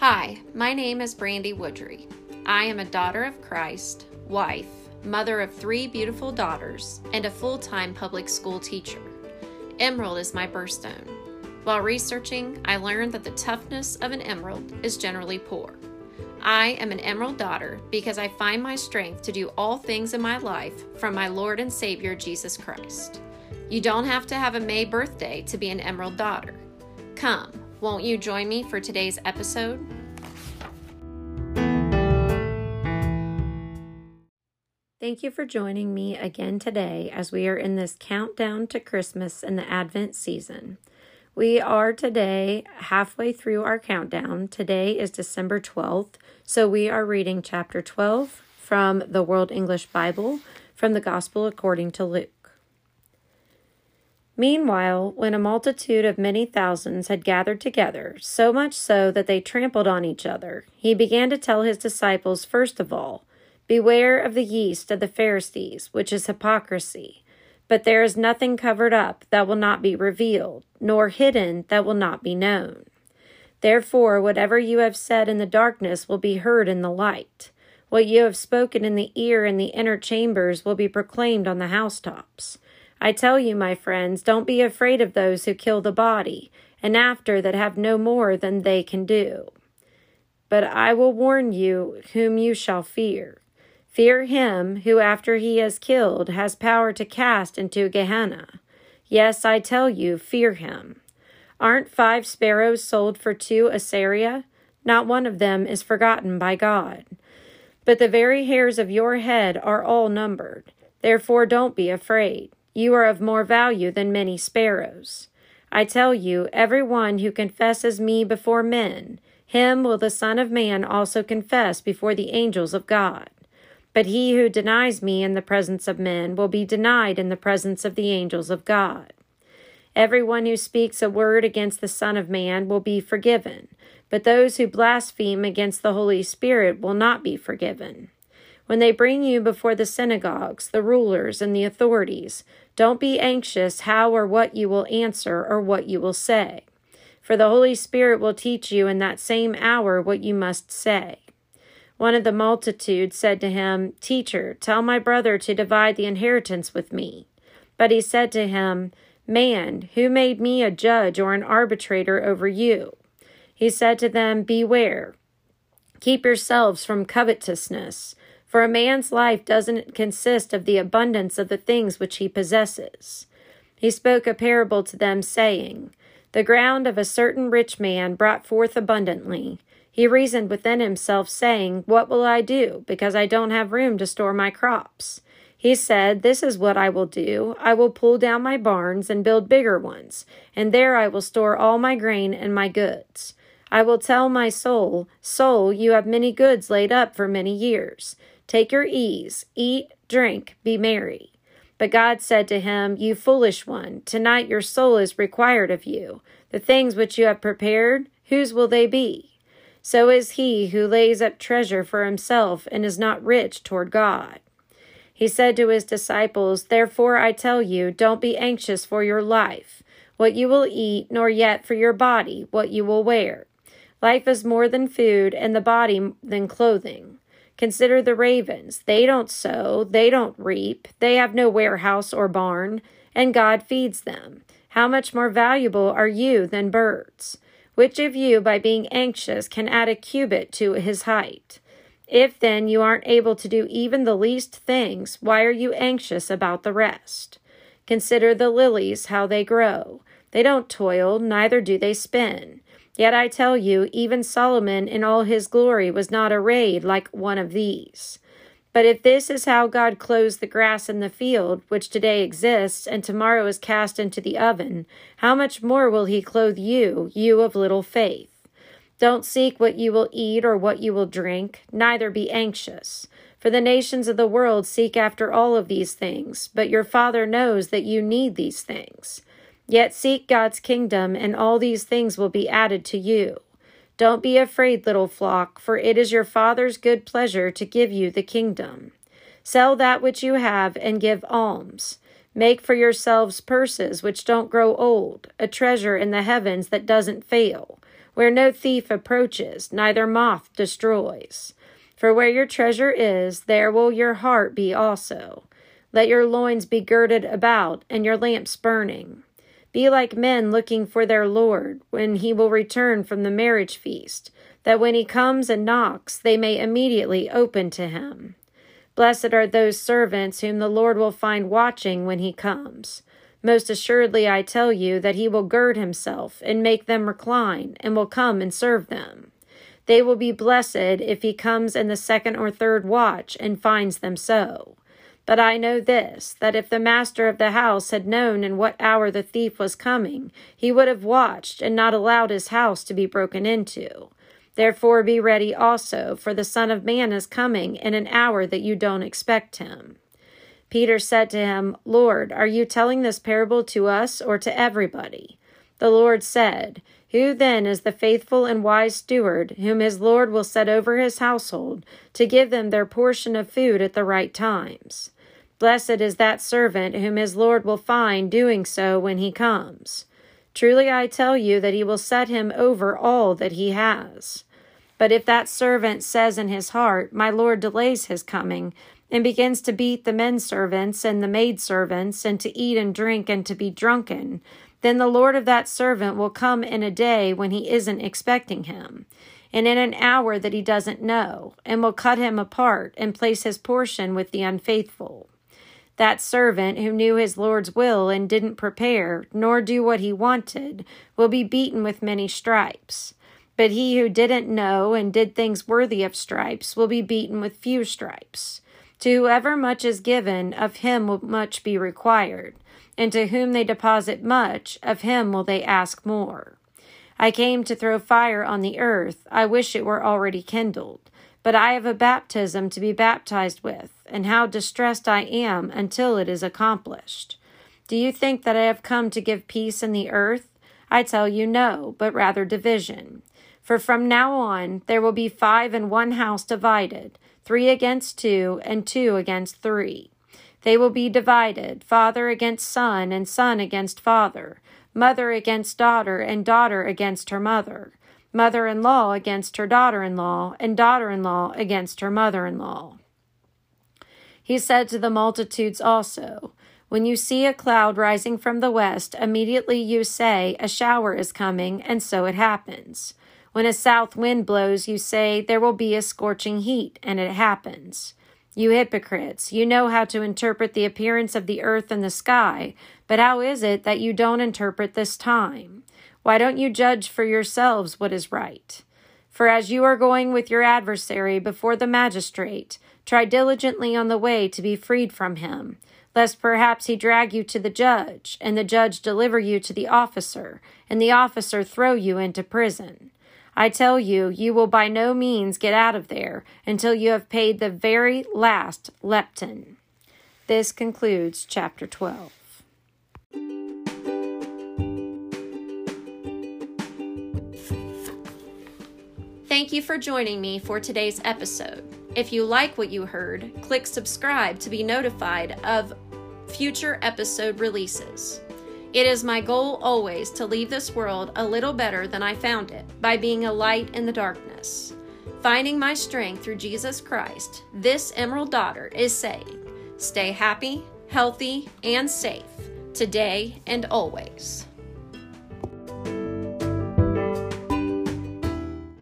Hi, my name is Brandy Woodry. I am a daughter of Christ, wife, mother of three beautiful daughters, and a full time public school teacher. Emerald is my birthstone. While researching, I learned that the toughness of an emerald is generally poor. I am an emerald daughter because I find my strength to do all things in my life from my Lord and Savior Jesus Christ. You don't have to have a May birthday to be an emerald daughter. Come, won't you join me for today's episode? Thank you for joining me again today as we are in this countdown to Christmas and the Advent season. We are today halfway through our countdown. Today is December 12th, so we are reading chapter 12 from the World English Bible from the Gospel according to Luke. Meanwhile, when a multitude of many thousands had gathered together, so much so that they trampled on each other, he began to tell his disciples first of all, Beware of the yeast of the Pharisees, which is hypocrisy. But there is nothing covered up that will not be revealed, nor hidden that will not be known. Therefore, whatever you have said in the darkness will be heard in the light. What you have spoken in the ear in the inner chambers will be proclaimed on the housetops. I tell you, my friends, don't be afraid of those who kill the body, and after that have no more than they can do. But I will warn you whom you shall fear. Fear him who, after he has killed, has power to cast into Gehenna. Yes, I tell you, fear him. Aren't five sparrows sold for two assaria? Not one of them is forgotten by God. But the very hairs of your head are all numbered. Therefore, don't be afraid. You are of more value than many sparrows. I tell you, every one who confesses me before men, him will the Son of Man also confess before the angels of God. But he who denies me in the presence of men will be denied in the presence of the angels of God. Everyone who speaks a word against the Son of Man will be forgiven, but those who blaspheme against the Holy Spirit will not be forgiven. When they bring you before the synagogues, the rulers, and the authorities, don't be anxious how or what you will answer or what you will say, for the Holy Spirit will teach you in that same hour what you must say. One of the multitude said to him, Teacher, tell my brother to divide the inheritance with me. But he said to him, Man, who made me a judge or an arbitrator over you? He said to them, Beware. Keep yourselves from covetousness, for a man's life doesn't consist of the abundance of the things which he possesses. He spoke a parable to them, saying, The ground of a certain rich man brought forth abundantly. He reasoned within himself, saying, What will I do, because I don't have room to store my crops? He said, This is what I will do. I will pull down my barns and build bigger ones, and there I will store all my grain and my goods. I will tell my soul, Soul, you have many goods laid up for many years. Take your ease, eat, drink, be merry. But God said to him, You foolish one, tonight your soul is required of you. The things which you have prepared, whose will they be? So is he who lays up treasure for himself and is not rich toward God. He said to his disciples, Therefore I tell you, don't be anxious for your life, what you will eat, nor yet for your body, what you will wear. Life is more than food, and the body than clothing. Consider the ravens. They don't sow, they don't reap, they have no warehouse or barn, and God feeds them. How much more valuable are you than birds? Which of you, by being anxious, can add a cubit to his height? If then you aren't able to do even the least things, why are you anxious about the rest? Consider the lilies, how they grow. They don't toil, neither do they spin. Yet I tell you, even Solomon in all his glory was not arrayed like one of these. But if this is how God clothes the grass in the field, which today exists and tomorrow is cast into the oven, how much more will He clothe you, you of little faith? Don't seek what you will eat or what you will drink, neither be anxious. For the nations of the world seek after all of these things, but your Father knows that you need these things. Yet seek God's kingdom, and all these things will be added to you. Don't be afraid, little flock, for it is your Father's good pleasure to give you the kingdom. Sell that which you have and give alms. Make for yourselves purses which don't grow old, a treasure in the heavens that doesn't fail, where no thief approaches, neither moth destroys. For where your treasure is, there will your heart be also. Let your loins be girded about, and your lamps burning. Be like men looking for their Lord when he will return from the marriage feast, that when he comes and knocks, they may immediately open to him. Blessed are those servants whom the Lord will find watching when he comes. Most assuredly, I tell you that he will gird himself and make them recline, and will come and serve them. They will be blessed if he comes in the second or third watch and finds them so. But I know this, that if the master of the house had known in what hour the thief was coming, he would have watched and not allowed his house to be broken into. Therefore be ready also, for the Son of Man is coming in an hour that you don't expect him. Peter said to him, Lord, are you telling this parable to us or to everybody? The Lord said, Who then is the faithful and wise steward, whom his Lord will set over his household, to give them their portion of food at the right times? Blessed is that servant whom his Lord will find doing so when he comes. Truly I tell you that he will set him over all that he has. But if that servant says in his heart, My Lord delays his coming, and begins to beat the men servants and the maid servants, and to eat and drink and to be drunken, then the Lord of that servant will come in a day when he isn't expecting him, and in an hour that he doesn't know, and will cut him apart and place his portion with the unfaithful. That servant who knew his Lord's will and didn't prepare, nor do what he wanted, will be beaten with many stripes. But he who didn't know and did things worthy of stripes will be beaten with few stripes. To whoever much is given, of him will much be required, and to whom they deposit much, of him will they ask more. I came to throw fire on the earth, I wish it were already kindled. But I have a baptism to be baptized with, and how distressed I am until it is accomplished. Do you think that I have come to give peace in the earth? I tell you no, but rather division. For from now on there will be five in one house divided, three against two, and two against three. They will be divided, father against son, and son against father, mother against daughter, and daughter against her mother mother in law against her daughter in law, and daughter in law against her mother in law. He said to the multitudes also, When you see a cloud rising from the west, immediately you say, A shower is coming, and so it happens. When a south wind blows, you say, There will be a scorching heat, and it happens. You hypocrites, you know how to interpret the appearance of the earth and the sky, but how is it that you don't interpret this time? Why don't you judge for yourselves what is right? For as you are going with your adversary before the magistrate, try diligently on the way to be freed from him, lest perhaps he drag you to the judge, and the judge deliver you to the officer, and the officer throw you into prison. I tell you, you will by no means get out of there until you have paid the very last lepton. This concludes chapter 12. Thank you for joining me for today's episode. If you like what you heard, click subscribe to be notified of future episode releases. It is my goal always to leave this world a little better than I found it by being a light in the darkness. Finding my strength through Jesus Christ, this Emerald Daughter is saying, stay happy, healthy, and safe today and always.